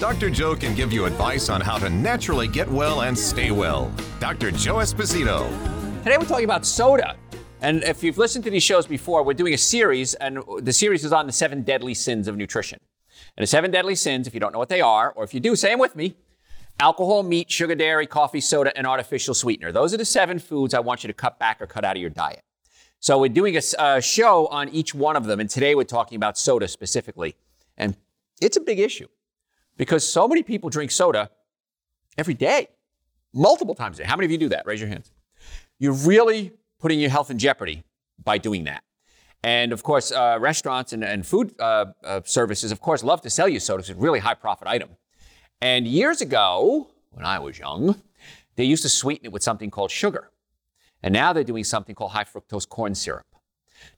Dr. Joe can give you advice on how to naturally get well and stay well. Dr. Joe Esposito. Today we're talking about soda. And if you've listened to these shows before, we're doing a series, and the series is on the seven deadly sins of nutrition. And the seven deadly sins, if you don't know what they are, or if you do, say them with me alcohol, meat, sugar, dairy, coffee, soda, and artificial sweetener. Those are the seven foods I want you to cut back or cut out of your diet. So we're doing a, a show on each one of them, and today we're talking about soda specifically. And it's a big issue because so many people drink soda every day, multiple times a day. How many of you do that? Raise your hands. You're really putting your health in jeopardy by doing that. And of course, uh, restaurants and, and food uh, uh, services, of course, love to sell you soda. It's a really high profit item. And years ago, when I was young, they used to sweeten it with something called sugar. And now they're doing something called high fructose corn syrup.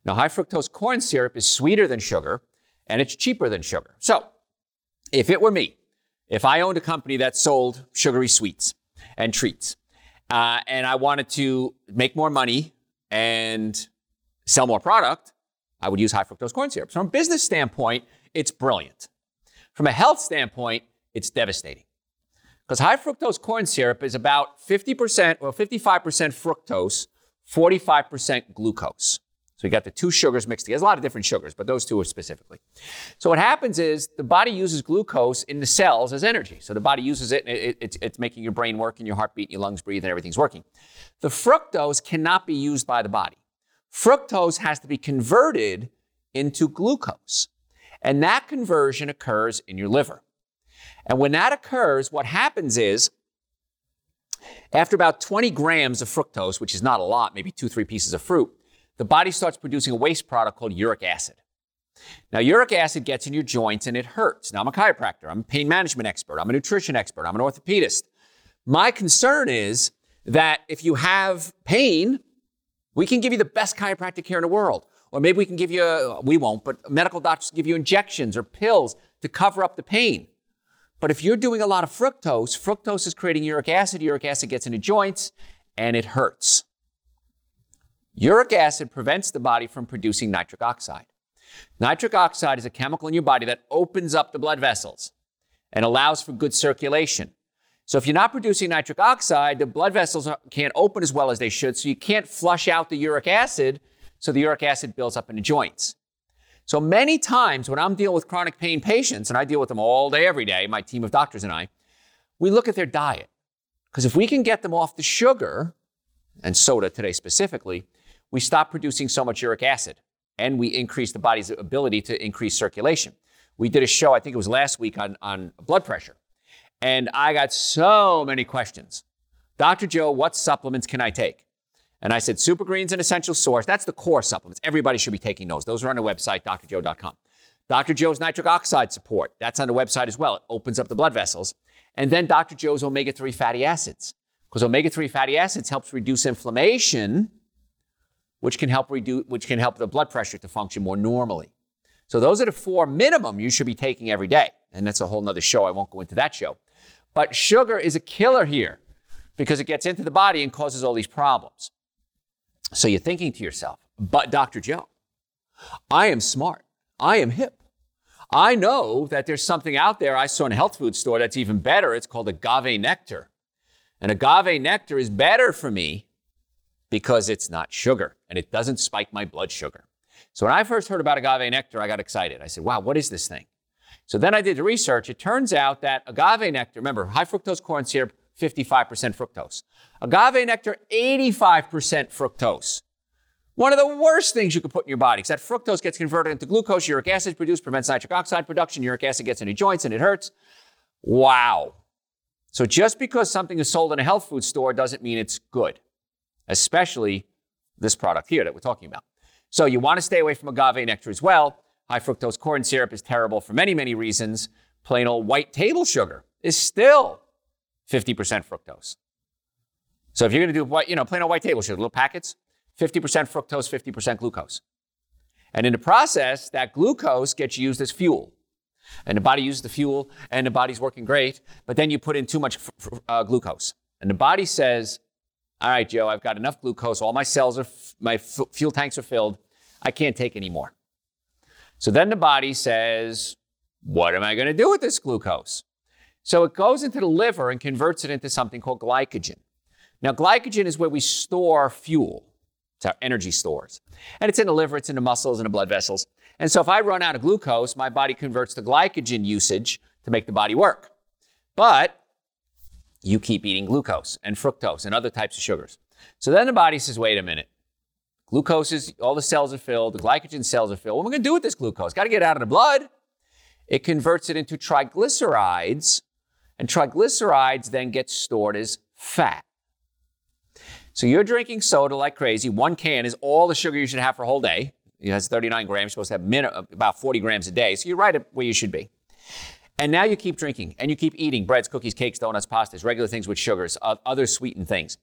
Now, high fructose corn syrup is sweeter than sugar and it's cheaper than sugar. So, if it were me, if I owned a company that sold sugary sweets and treats, uh, and I wanted to make more money and sell more product, I would use high fructose corn syrup. So from a business standpoint, it's brilliant. From a health standpoint, it's devastating. Because high fructose corn syrup is about 50%, or 55% fructose, 45% glucose. So you got the two sugars mixed together. There's a lot of different sugars, but those two are specifically. So what happens is the body uses glucose in the cells as energy. So the body uses it, and it, it's, it's making your brain work and your heart beat and your lungs breathe and everything's working. The fructose cannot be used by the body. Fructose has to be converted into glucose. And that conversion occurs in your liver. And when that occurs, what happens is after about 20 grams of fructose, which is not a lot, maybe two, three pieces of fruit, the body starts producing a waste product called uric acid. Now, uric acid gets in your joints and it hurts. Now, I'm a chiropractor, I'm a pain management expert, I'm a nutrition expert, I'm an orthopedist. My concern is that if you have pain, we can give you the best chiropractic care in the world. Or maybe we can give you, a, we won't, but medical doctors give you injections or pills to cover up the pain. But if you're doing a lot of fructose, fructose is creating uric acid, uric acid gets into joints, and it hurts. Uric acid prevents the body from producing nitric oxide. Nitric oxide is a chemical in your body that opens up the blood vessels and allows for good circulation. So if you're not producing nitric oxide, the blood vessels can't open as well as they should, so you can't flush out the uric acid, so the uric acid builds up in the joints. So many times when I'm dealing with chronic pain patients, and I deal with them all day, every day, my team of doctors and I, we look at their diet. Because if we can get them off the sugar, and soda today specifically, we stop producing so much uric acid and we increase the body's ability to increase circulation. We did a show, I think it was last week, on, on blood pressure. And I got so many questions. Dr. Joe, what supplements can I take? And I said, Super Greens and Essential Source. That's the core supplements. Everybody should be taking those. Those are on the website, drjoe.com. Dr. Joe's nitric oxide support. That's on the website as well. It opens up the blood vessels. And then Dr. Joe's omega 3 fatty acids. Because omega 3 fatty acids helps reduce inflammation which can help reduce, which can help the blood pressure to function more normally. So those are the four minimum you should be taking every day. And that's a whole nother show. I won't go into that show. But sugar is a killer here because it gets into the body and causes all these problems. So you're thinking to yourself, but Dr. Joe, I am smart. I am hip. I know that there's something out there I saw in a health food store that's even better. It's called agave nectar. And agave nectar is better for me because it's not sugar and it doesn't spike my blood sugar. So when I first heard about agave nectar, I got excited. I said, wow, what is this thing? So then I did the research. It turns out that agave nectar, remember, high fructose corn syrup, 55% fructose. Agave nectar, 85% fructose. One of the worst things you could put in your body because that fructose gets converted into glucose, uric acid produced, prevents nitric oxide production, uric acid gets into joints and it hurts. Wow. So just because something is sold in a health food store doesn't mean it's good especially this product here that we're talking about. So you want to stay away from agave nectar as well. High fructose corn syrup is terrible for many, many reasons. Plain old white table sugar is still 50% fructose. So if you're going to do white, you know, plain old white table sugar, little packets, 50% fructose, 50% glucose. And in the process, that glucose gets used as fuel. And the body uses the fuel, and the body's working great, but then you put in too much uh, glucose. And the body says, All right, Joe, I've got enough glucose. All my cells are, f- my f- fuel tanks are filled. I can't take any more. So then the body says, What am I going to do with this glucose? So it goes into the liver and converts it into something called glycogen. Now, glycogen is where we store fuel. It's our energy stores. And it's in the liver, it's in the muscles and the blood vessels. And so if I run out of glucose, my body converts the glycogen usage to make the body work. But you keep eating glucose and fructose and other types of sugars. So then the body says, wait a minute. Glucose is, all the cells are filled, the glycogen cells are filled. What am I going to do with this glucose? Got to get out of the blood. It converts it into triglycerides, and triglycerides then get stored as fat. So you're drinking soda like crazy. One can is all the sugar you should have for a whole day. It has 39 grams. You're supposed to have min- about 40 grams a day. So you're right where you should be. And now you keep drinking and you keep eating breads, cookies, cakes, donuts, pastas, regular things with sugars, other sweetened things.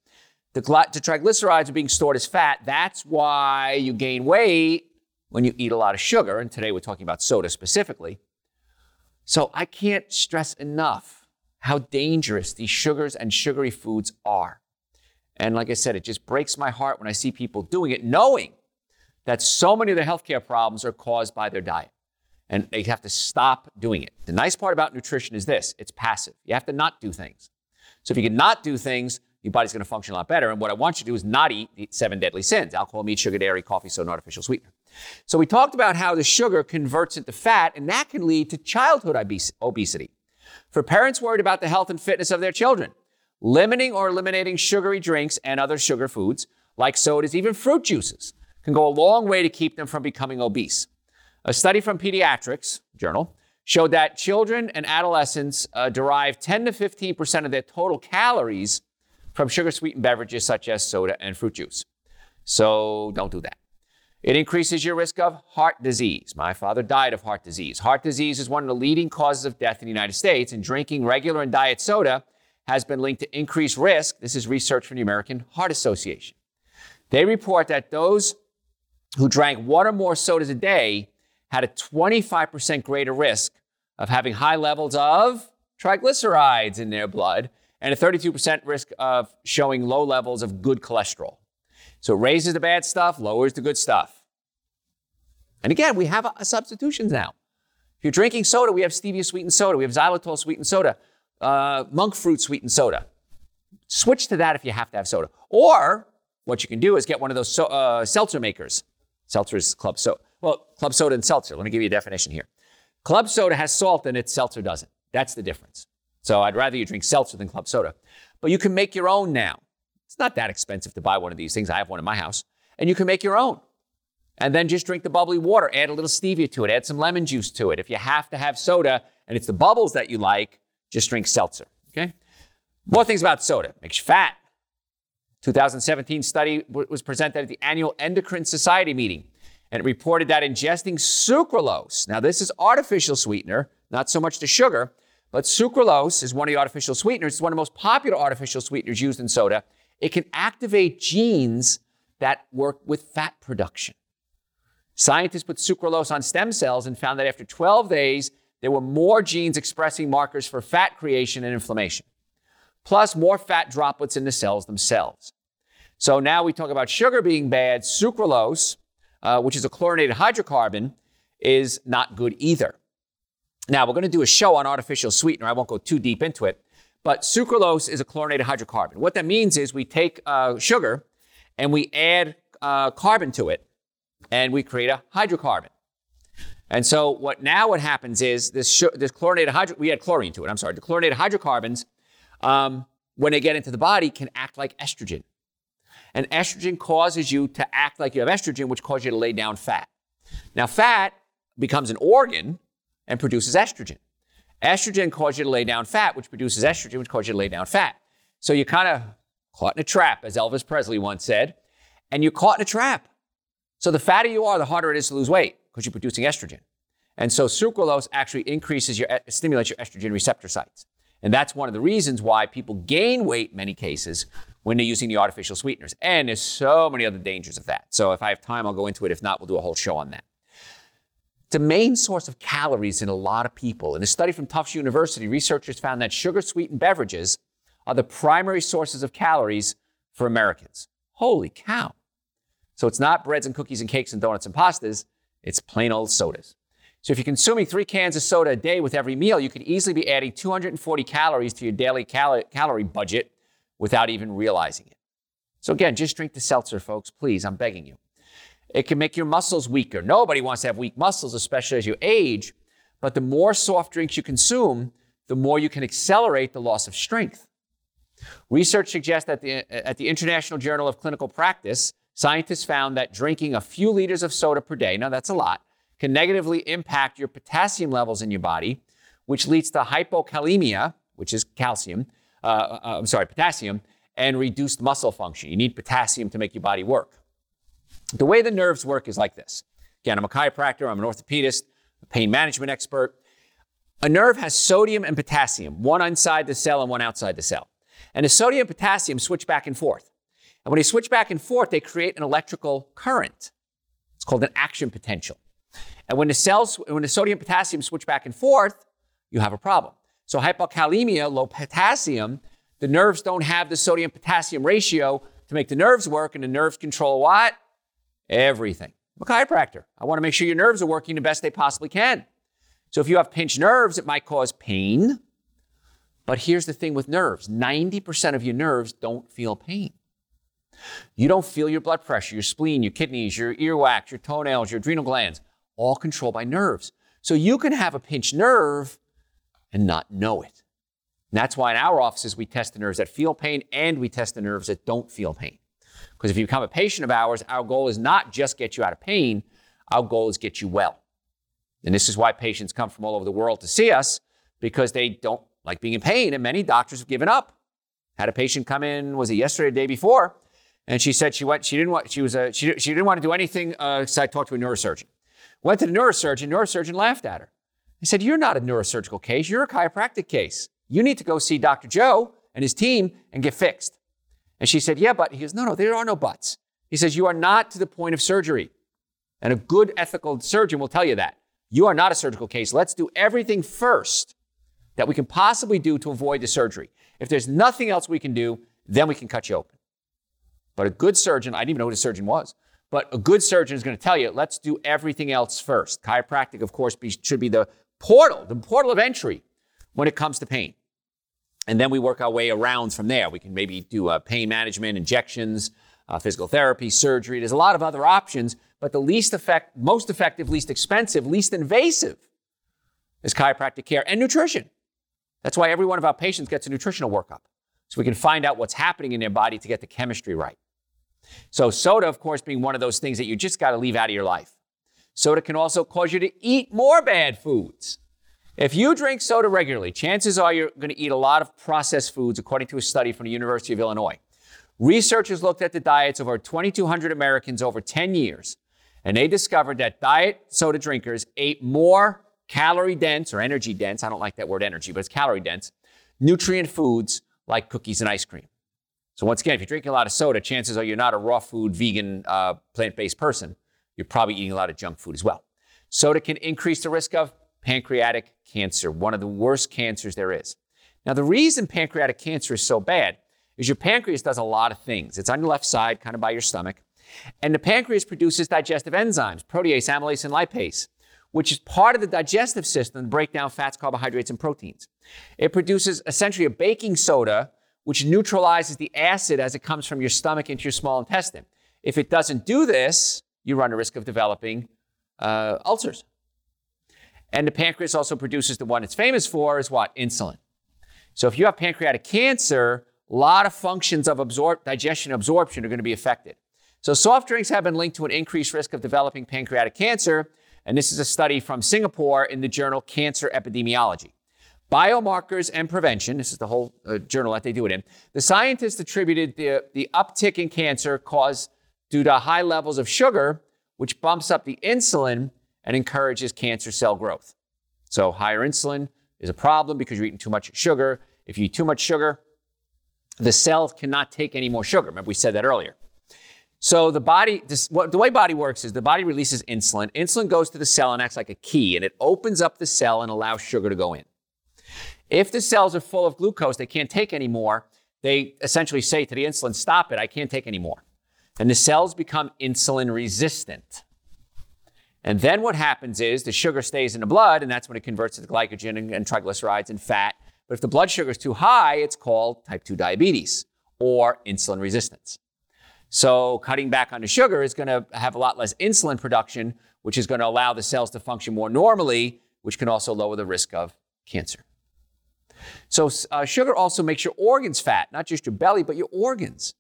The triglycerides are being stored as fat. That's why you gain weight when you eat a lot of sugar. And today we're talking about soda specifically. So I can't stress enough how dangerous these sugars and sugary foods are. And like I said, it just breaks my heart when I see people doing it, knowing that so many of their healthcare problems are caused by their diet. And they have to stop doing it. The nice part about nutrition is this it's passive. You have to not do things. So if you can not do things, your body's going to function a lot better. And what I want you to do is not eat the seven deadly sins alcohol, meat, sugar, dairy, coffee, soda, artificial sweetener. So we talked about how the sugar converts into fat, and that can lead to childhood obesity. For parents worried about the health and fitness of their children, limiting or eliminating sugary drinks and other sugar foods like sodas, even fruit juices, can go a long way to keep them from becoming obese. A study from Pediatrics Journal showed that children and adolescents uh, derive 10 to 15 percent of their total calories from sugar sweetened beverages such as soda and fruit juice. So don't do that. It increases your risk of heart disease. My father died of heart disease. Heart disease is one of the leading causes of death in the United States, and drinking regular and diet soda has been linked to increased risk. This is research from the American Heart Association. They report that those who drank one or more sodas a day had a 25% greater risk of having high levels of triglycerides in their blood and a 32% risk of showing low levels of good cholesterol. So it raises the bad stuff, lowers the good stuff. And again, we have a, substitutions now. If you're drinking soda, we have stevia sweetened soda, we have xylitol sweetened soda, uh, monk fruit sweetened soda. Switch to that if you have to have soda. Or what you can do is get one of those so, uh, seltzer makers. seltzers club soda. Well, club soda and seltzer. Let me give you a definition here. Club soda has salt in it, seltzer doesn't. That's the difference. So I'd rather you drink seltzer than club soda. But you can make your own now. It's not that expensive to buy one of these things. I have one in my house. And you can make your own. And then just drink the bubbly water. Add a little stevia to it. Add some lemon juice to it. If you have to have soda and it's the bubbles that you like, just drink seltzer. Okay? More things about soda. Makes you fat. 2017 study was presented at the annual Endocrine Society meeting, and it reported that ingesting sucralose, now this is artificial sweetener, not so much the sugar, but sucralose is one of the artificial sweeteners. It's one of the most popular artificial sweeteners used in soda. It can activate genes that work with fat production. Scientists put sucralose on stem cells and found that after 12 days, there were more genes expressing markers for fat creation and inflammation, plus more fat droplets in the cells themselves. So now we talk about sugar being bad. Sucralose, uh, which is a chlorinated hydrocarbon, is not good either. Now, we're going to do a show on artificial sweetener. I won't go too deep into it. But sucralose is a chlorinated hydrocarbon. What that means is we take uh, sugar and we add uh, carbon to it and we create a hydrocarbon. And so what now what happens is this, sh- this chlorinated hydro, we add chlorine to it, I'm sorry, the chlorinated hydrocarbons, um, when they get into the body, can act like estrogen. And estrogen causes you to act like you have estrogen, which causes you to lay down fat. Now, fat becomes an organ and produces estrogen. Estrogen causes you to lay down fat, which produces estrogen, which causes you to lay down fat. So you're kind of caught in a trap, as Elvis Presley once said, and you're caught in a trap. So the fatter you are, the harder it is to lose weight because you're producing estrogen. And so sucralose actually increases your, stimulates your estrogen receptor sites. And that's one of the reasons why people gain weight in many cases when they're using the artificial sweeteners. And there's so many other dangers of that. So if I have time, I'll go into it. If not, we'll do a whole show on that. The main source of calories in a lot of people. In a study from Tufts University, researchers found that sugar sweetened beverages are the primary sources of calories for Americans. Holy cow. So it's not breads and cookies and cakes and donuts and pastas, it's plain old sodas. So if you're consuming three cans of soda a day with every meal, you could easily be adding 240 calories to your daily cal- calorie budget without even realizing it. So again, just drink the seltzer, folks, please. I'm begging you. It can make your muscles weaker. Nobody wants to have weak muscles, especially as you age. But the more soft drinks you consume, the more you can accelerate the loss of strength. Research suggests that the, at the International Journal of Clinical Practice, scientists found that drinking a few liters of soda per day, now that's a lot, can negatively impact your potassium levels in your body, which leads to hypokalemia, which is calcium, uh, uh, I'm sorry, potassium, and reduced muscle function. You need potassium to make your body work. The way the nerves work is like this. Again, I'm a chiropractor, I'm an orthopedist, a pain management expert. A nerve has sodium and potassium, one inside the cell and one outside the cell. And the sodium and potassium switch back and forth. And when they switch back and forth, they create an electrical current. It's called an action potential. And when the cells, when the sodium potassium switch back and forth, you have a problem. So hypokalemia, low potassium, the nerves don't have the sodium potassium ratio to make the nerves work, and the nerves control what? Everything. I'm a chiropractor. I want to make sure your nerves are working the best they possibly can. So if you have pinched nerves, it might cause pain. But here's the thing with nerves 90% of your nerves don't feel pain. You don't feel your blood pressure, your spleen, your kidneys, your earwax, your toenails, your adrenal glands, all controlled by nerves. So you can have a pinched nerve and not know it. And that's why in our offices we test the nerves that feel pain and we test the nerves that don't feel pain. Because if you become a patient of ours, our goal is not just get you out of pain, our goal is get you well. And this is why patients come from all over the world to see us because they don't like being in pain, and many doctors have given up. Had a patient come in, was it yesterday, the day before, and she said she went, she didn't want, she was a, she, she didn't want to do anything. Uh, so I talked to a neurosurgeon. Went to the neurosurgeon. Neurosurgeon laughed at her. He said, "You're not a neurosurgical case. You're a chiropractic case. You need to go see Dr. Joe and his team and get fixed." And she said, Yeah, but he goes, No, no, there are no buts. He says, You are not to the point of surgery. And a good ethical surgeon will tell you that. You are not a surgical case. Let's do everything first that we can possibly do to avoid the surgery. If there's nothing else we can do, then we can cut you open. But a good surgeon, I didn't even know what a surgeon was, but a good surgeon is going to tell you, let's do everything else first. Chiropractic, of course, be, should be the portal, the portal of entry when it comes to pain. And then we work our way around from there. We can maybe do uh, pain management, injections, uh, physical therapy, surgery. There's a lot of other options, but the least effect, most effective, least expensive, least invasive is chiropractic care and nutrition. That's why every one of our patients gets a nutritional workup. So we can find out what's happening in their body to get the chemistry right. So, soda, of course, being one of those things that you just got to leave out of your life. Soda can also cause you to eat more bad foods. If you drink soda regularly, chances are you're going to eat a lot of processed foods, according to a study from the University of Illinois. Researchers looked at the diets of over 2,200 Americans over 10 years, and they discovered that diet soda drinkers ate more calorie dense or energy dense, I don't like that word energy, but it's calorie dense, nutrient foods like cookies and ice cream. So, once again, if you're drinking a lot of soda, chances are you're not a raw food, vegan, uh, plant based person. You're probably eating a lot of junk food as well. Soda can increase the risk of pancreatic cancer, one of the worst cancers there is. Now, the reason pancreatic cancer is so bad is your pancreas does a lot of things. It's on your left side, kind of by your stomach. And the pancreas produces digestive enzymes, protease, amylase, and lipase, which is part of the digestive system to break down fats, carbohydrates, and proteins. It produces essentially a baking soda, which neutralizes the acid as it comes from your stomach into your small intestine. If it doesn't do this, you run a risk of developing uh, ulcers. And the pancreas also produces the one it's famous for is what? Insulin. So if you have pancreatic cancer, a lot of functions of absorb- digestion absorption are going to be affected. So soft drinks have been linked to an increased risk of developing pancreatic cancer. And this is a study from Singapore in the journal Cancer Epidemiology. Biomarkers and Prevention, this is the whole uh, journal that they do it in. The scientists attributed the, the uptick in cancer caused due to high levels of sugar, which bumps up the insulin and encourages cancer cell growth. So, higher insulin is a problem because you're eating too much sugar. If you eat too much sugar, the cell cannot take any more sugar. Remember, we said that earlier. So the body, this, what, the way body works is the body releases insulin. Insulin goes to the cell and acts like a key, and it opens up the cell and allows sugar to go in. If the cells are full of glucose, they can't take any more. They essentially say to the insulin, "Stop it! I can't take any more." And the cells become insulin resistant. And then what happens is the sugar stays in the blood, and that's when it converts to glycogen and, and triglycerides and fat. But if the blood sugar is too high, it's called type 2 diabetes or insulin resistance. So cutting back on the sugar is going to have a lot less insulin production, which is going to allow the cells to function more normally, which can also lower the risk of cancer. So uh, sugar also makes your organs fat, not just your belly, but your organs.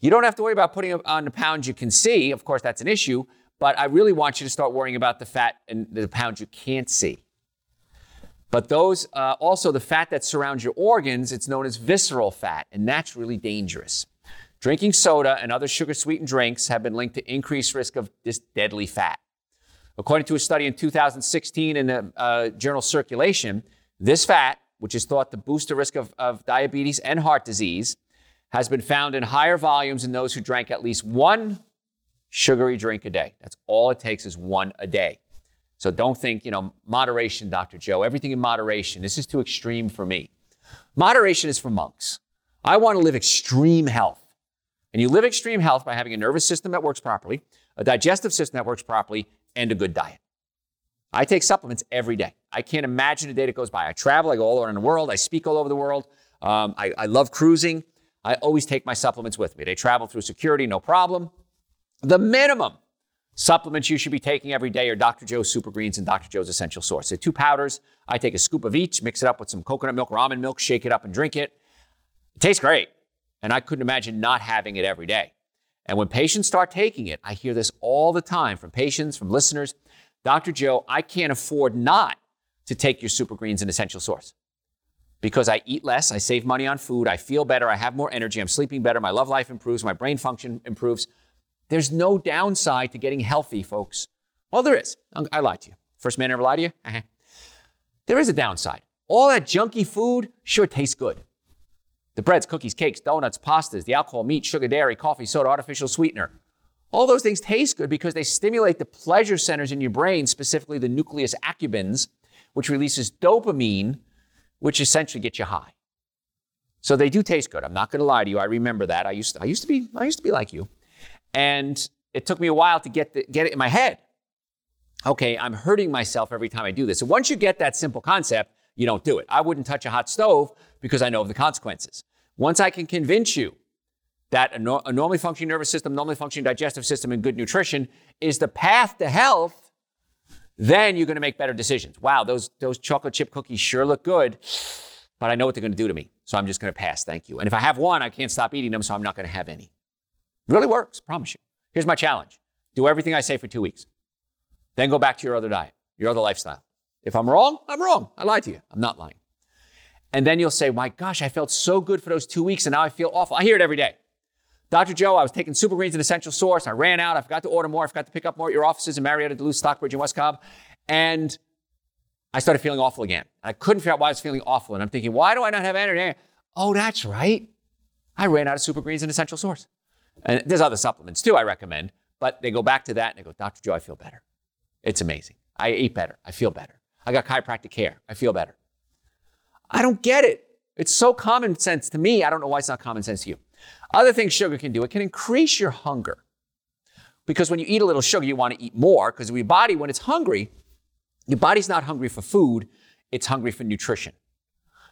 You don't have to worry about putting on the pounds you can see. Of course, that's an issue, but I really want you to start worrying about the fat and the pounds you can't see. But those, uh, also the fat that surrounds your organs, it's known as visceral fat, and that's really dangerous. Drinking soda and other sugar sweetened drinks have been linked to increased risk of this deadly fat. According to a study in 2016 in the uh, journal Circulation, this fat, which is thought to boost the risk of, of diabetes and heart disease, has been found in higher volumes in those who drank at least one sugary drink a day. That's all it takes is one a day. So don't think, you know, moderation, Dr. Joe, everything in moderation. This is too extreme for me. Moderation is for monks. I want to live extreme health. And you live extreme health by having a nervous system that works properly, a digestive system that works properly, and a good diet. I take supplements every day. I can't imagine a day that goes by. I travel, I go all around the world, I speak all over the world. Um, I, I love cruising. I always take my supplements with me. They travel through security, no problem. The minimum supplements you should be taking every day are Dr. Joe's Super Greens and Dr. Joe's Essential Source. They're two powders. I take a scoop of each, mix it up with some coconut milk or almond milk, shake it up and drink it. It tastes great. And I couldn't imagine not having it every day. And when patients start taking it, I hear this all the time from patients, from listeners Dr. Joe, I can't afford not to take your super greens and essential source because I eat less, I save money on food, I feel better, I have more energy, I'm sleeping better, my love life improves, my brain function improves. There's no downside to getting healthy, folks. Well, there is. I lied to you. First man ever lied to you? Uh-huh. There is a downside. All that junky food sure tastes good. The breads, cookies, cakes, donuts, pastas, the alcohol, meat, sugar, dairy, coffee, soda, artificial sweetener. All those things taste good because they stimulate the pleasure centers in your brain, specifically the nucleus accumbens, which releases dopamine, which essentially gets you high. So they do taste good. I'm not going to lie to you. I remember that. I used to, I used to be I used to be like you, and it took me a while to get the, get it in my head. Okay, I'm hurting myself every time I do this. So once you get that simple concept, you don't do it. I wouldn't touch a hot stove because I know of the consequences. Once I can convince you that a, normally functioning nervous system, normally functioning digestive system, and good nutrition is the path to health, then you're going to make better decisions. Wow, those, those chocolate chip cookies sure look good, but I know what they're going to do to me. So I'm just going to pass. Thank you. And if I have one, I can't stop eating them, so I'm not going to have any. Really works, promise you. Here's my challenge do everything I say for two weeks. Then go back to your other diet, your other lifestyle. If I'm wrong, I'm wrong. I lied to you. I'm not lying. And then you'll say, my gosh, I felt so good for those two weeks and now I feel awful. I hear it every day. Dr. Joe, I was taking Super Greens and Essential Source. I ran out. I forgot to order more. I forgot to pick up more at your offices in Marietta, Duluth, Stockbridge, and West Cobb. And I started feeling awful again. I couldn't figure out why I was feeling awful. And I'm thinking, why do I not have energy? Oh, that's right. I ran out of Super Greens and Essential Source. And there's other supplements too I recommend, but they go back to that and they go, Dr. Joe, I feel better. It's amazing. I eat better. I feel better. I got chiropractic care. I feel better. I don't get it. It's so common sense to me. I don't know why it's not common sense to you. Other things sugar can do, it can increase your hunger. Because when you eat a little sugar, you want to eat more because your body, when it's hungry, your body's not hungry for food, it's hungry for nutrition.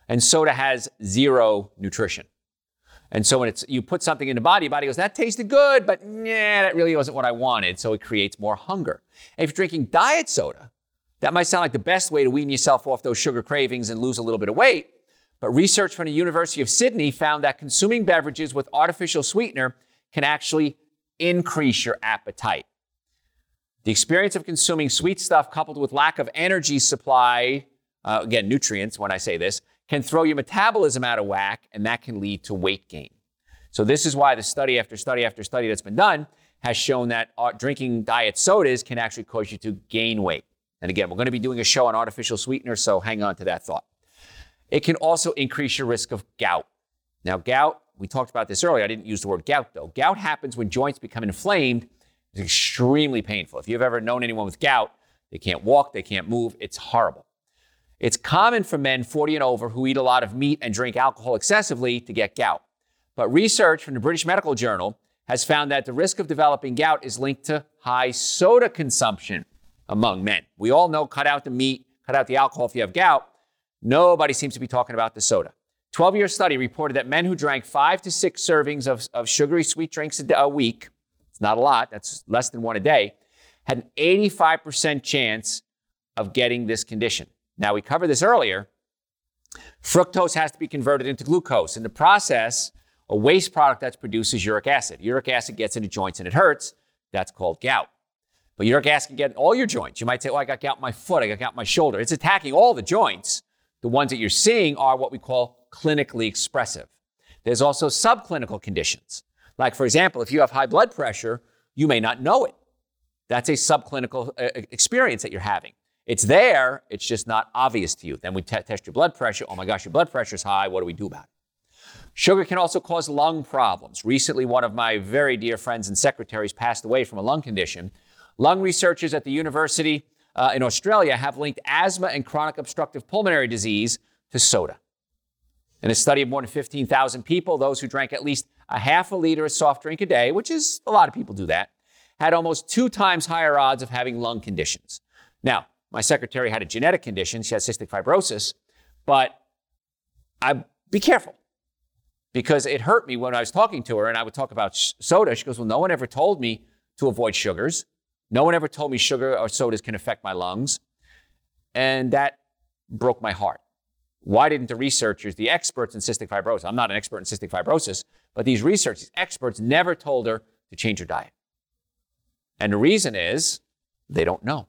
And soda has zero nutrition. And so when it's you put something in the body, your body goes, that tasted good, but yeah, that really wasn't what I wanted. So it creates more hunger. And if you're drinking diet soda, that might sound like the best way to wean yourself off those sugar cravings and lose a little bit of weight. But research from the University of Sydney found that consuming beverages with artificial sweetener can actually increase your appetite. The experience of consuming sweet stuff coupled with lack of energy supply, uh, again, nutrients when I say this, can throw your metabolism out of whack, and that can lead to weight gain. So, this is why the study after study after study that's been done has shown that uh, drinking diet sodas can actually cause you to gain weight. And again, we're going to be doing a show on artificial sweeteners, so hang on to that thought. It can also increase your risk of gout. Now, gout, we talked about this earlier. I didn't use the word gout though. Gout happens when joints become inflamed. It's extremely painful. If you've ever known anyone with gout, they can't walk, they can't move. It's horrible. It's common for men 40 and over who eat a lot of meat and drink alcohol excessively to get gout. But research from the British Medical Journal has found that the risk of developing gout is linked to high soda consumption among men. We all know cut out the meat, cut out the alcohol if you have gout. Nobody seems to be talking about the soda. 12 year study reported that men who drank five to six servings of, of sugary sweet drinks a, a week, it's not a lot, that's less than one a day, had an 85% chance of getting this condition. Now, we covered this earlier. Fructose has to be converted into glucose. In the process, a waste product that's produced is uric acid. Uric acid gets into joints and it hurts. That's called gout. But uric acid can get in all your joints. You might say, oh, I got gout in my foot, I got gout in my shoulder. It's attacking all the joints. The ones that you're seeing are what we call clinically expressive. There's also subclinical conditions. Like, for example, if you have high blood pressure, you may not know it. That's a subclinical uh, experience that you're having. It's there, it's just not obvious to you. Then we t- test your blood pressure. Oh my gosh, your blood pressure is high. What do we do about it? Sugar can also cause lung problems. Recently, one of my very dear friends and secretaries passed away from a lung condition. Lung researchers at the University uh, in Australia have linked asthma and chronic obstructive pulmonary disease to soda. In a study of more than 15,000 people, those who drank at least a half a liter of soft drink a day, which is a lot of people do that, had almost two times higher odds of having lung conditions. Now, my secretary had a genetic condition. She had cystic fibrosis, but I be careful because it hurt me when I was talking to her and I would talk about soda. She goes, Well, no one ever told me to avoid sugars. No one ever told me sugar or sodas can affect my lungs. And that broke my heart. Why didn't the researchers, the experts in cystic fibrosis, I'm not an expert in cystic fibrosis, but these researchers, experts never told her to change her diet? And the reason is they don't know.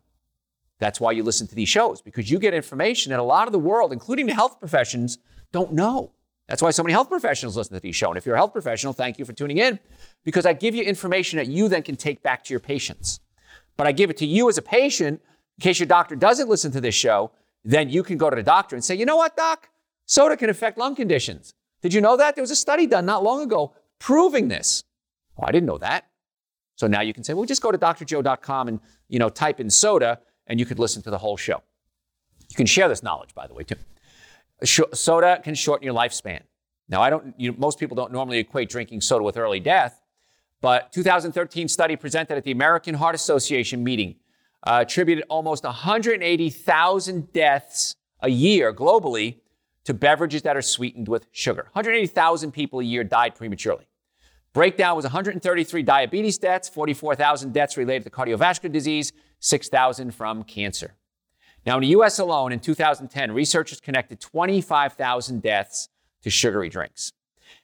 That's why you listen to these shows, because you get information that a lot of the world, including the health professions, don't know. That's why so many health professionals listen to these shows. And if you're a health professional, thank you for tuning in, because I give you information that you then can take back to your patients. But I give it to you as a patient, in case your doctor doesn't listen to this show, then you can go to the doctor and say, you know what, doc? Soda can affect lung conditions. Did you know that? There was a study done not long ago proving this. Oh, I didn't know that. So now you can say, well, just go to drjoe.com and, you know, type in soda and you could listen to the whole show. You can share this knowledge, by the way, too. Soda can shorten your lifespan. Now, I don't, you, most people don't normally equate drinking soda with early death, but 2013 study presented at the American Heart Association meeting uh, attributed almost 180,000 deaths a year globally to beverages that are sweetened with sugar. 180,000 people a year died prematurely. Breakdown was 133 diabetes deaths, 44,000 deaths related to cardiovascular disease, 6,000 from cancer. Now, in the US alone, in 2010, researchers connected 25,000 deaths to sugary drinks.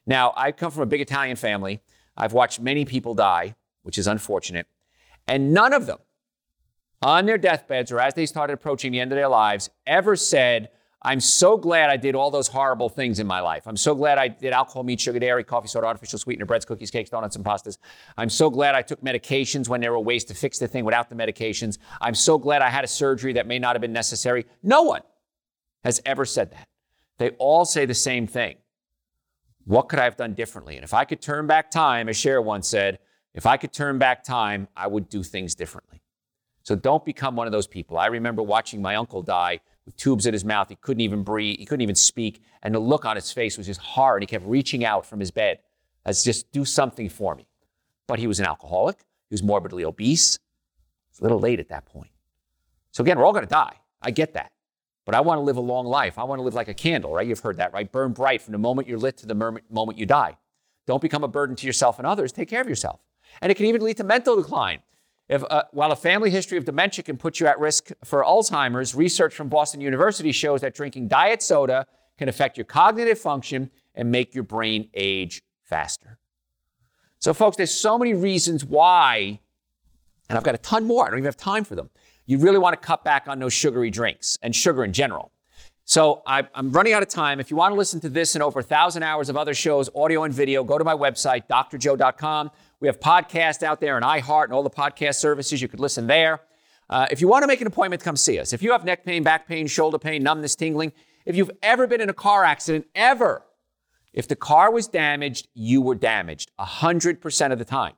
Now, I come from a big Italian family. I've watched many people die, which is unfortunate, and none of them on their deathbeds or as they started approaching the end of their lives ever said, I'm so glad I did all those horrible things in my life. I'm so glad I did alcohol, meat, sugar, dairy, coffee, soda, artificial sweetener, breads, cookies, cakes, donuts, and pastas. I'm so glad I took medications when there were ways to fix the thing without the medications. I'm so glad I had a surgery that may not have been necessary. No one has ever said that. They all say the same thing. What could I have done differently? And if I could turn back time, as Cher once said, if I could turn back time, I would do things differently. So don't become one of those people. I remember watching my uncle die with tubes in his mouth. He couldn't even breathe. He couldn't even speak. And the look on his face was just hard. He kept reaching out from his bed as just do something for me. But he was an alcoholic. He was morbidly obese. It's a little late at that point. So again, we're all going to die. I get that. But I want to live a long life. I want to live like a candle, right? You've heard that, right? Burn bright from the moment you're lit to the moment you die. Don't become a burden to yourself and others. Take care of yourself. And it can even lead to mental decline. If, uh, while a family history of dementia can put you at risk for Alzheimer's, research from Boston University shows that drinking diet soda can affect your cognitive function and make your brain age faster. So, folks, there's so many reasons why, and I've got a ton more. I don't even have time for them. You really want to cut back on those sugary drinks and sugar in general. So I, am running out of time. If you want to listen to this and over a thousand hours of other shows, audio and video, go to my website, drjoe.com. We have podcasts out there and iHeart and all the podcast services. You could listen there. Uh, if you want to make an appointment, come see us. If you have neck pain, back pain, shoulder pain, numbness, tingling, If you've ever been in a car accident, ever, if the car was damaged, you were damaged 100% of the time.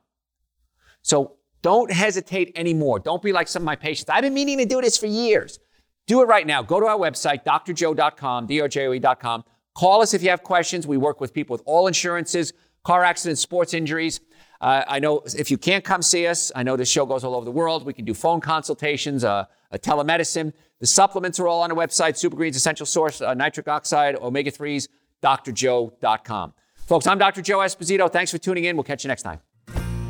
So don't hesitate anymore. Don't be like some of my patients. I've been meaning to do this for years. Do it right now. Go to our website, drjoe.com, drjoe.com. Call us if you have questions. We work with people with all insurances, car accidents, sports injuries. Uh, I know if you can't come see us, I know this show goes all over the world. We can do phone consultations, uh, a telemedicine. The supplements are all on our website Supergreens, Essential Source, uh, Nitric Oxide, Omega 3s, drjoe.com. Folks, I'm Dr. Joe Esposito. Thanks for tuning in. We'll catch you next time.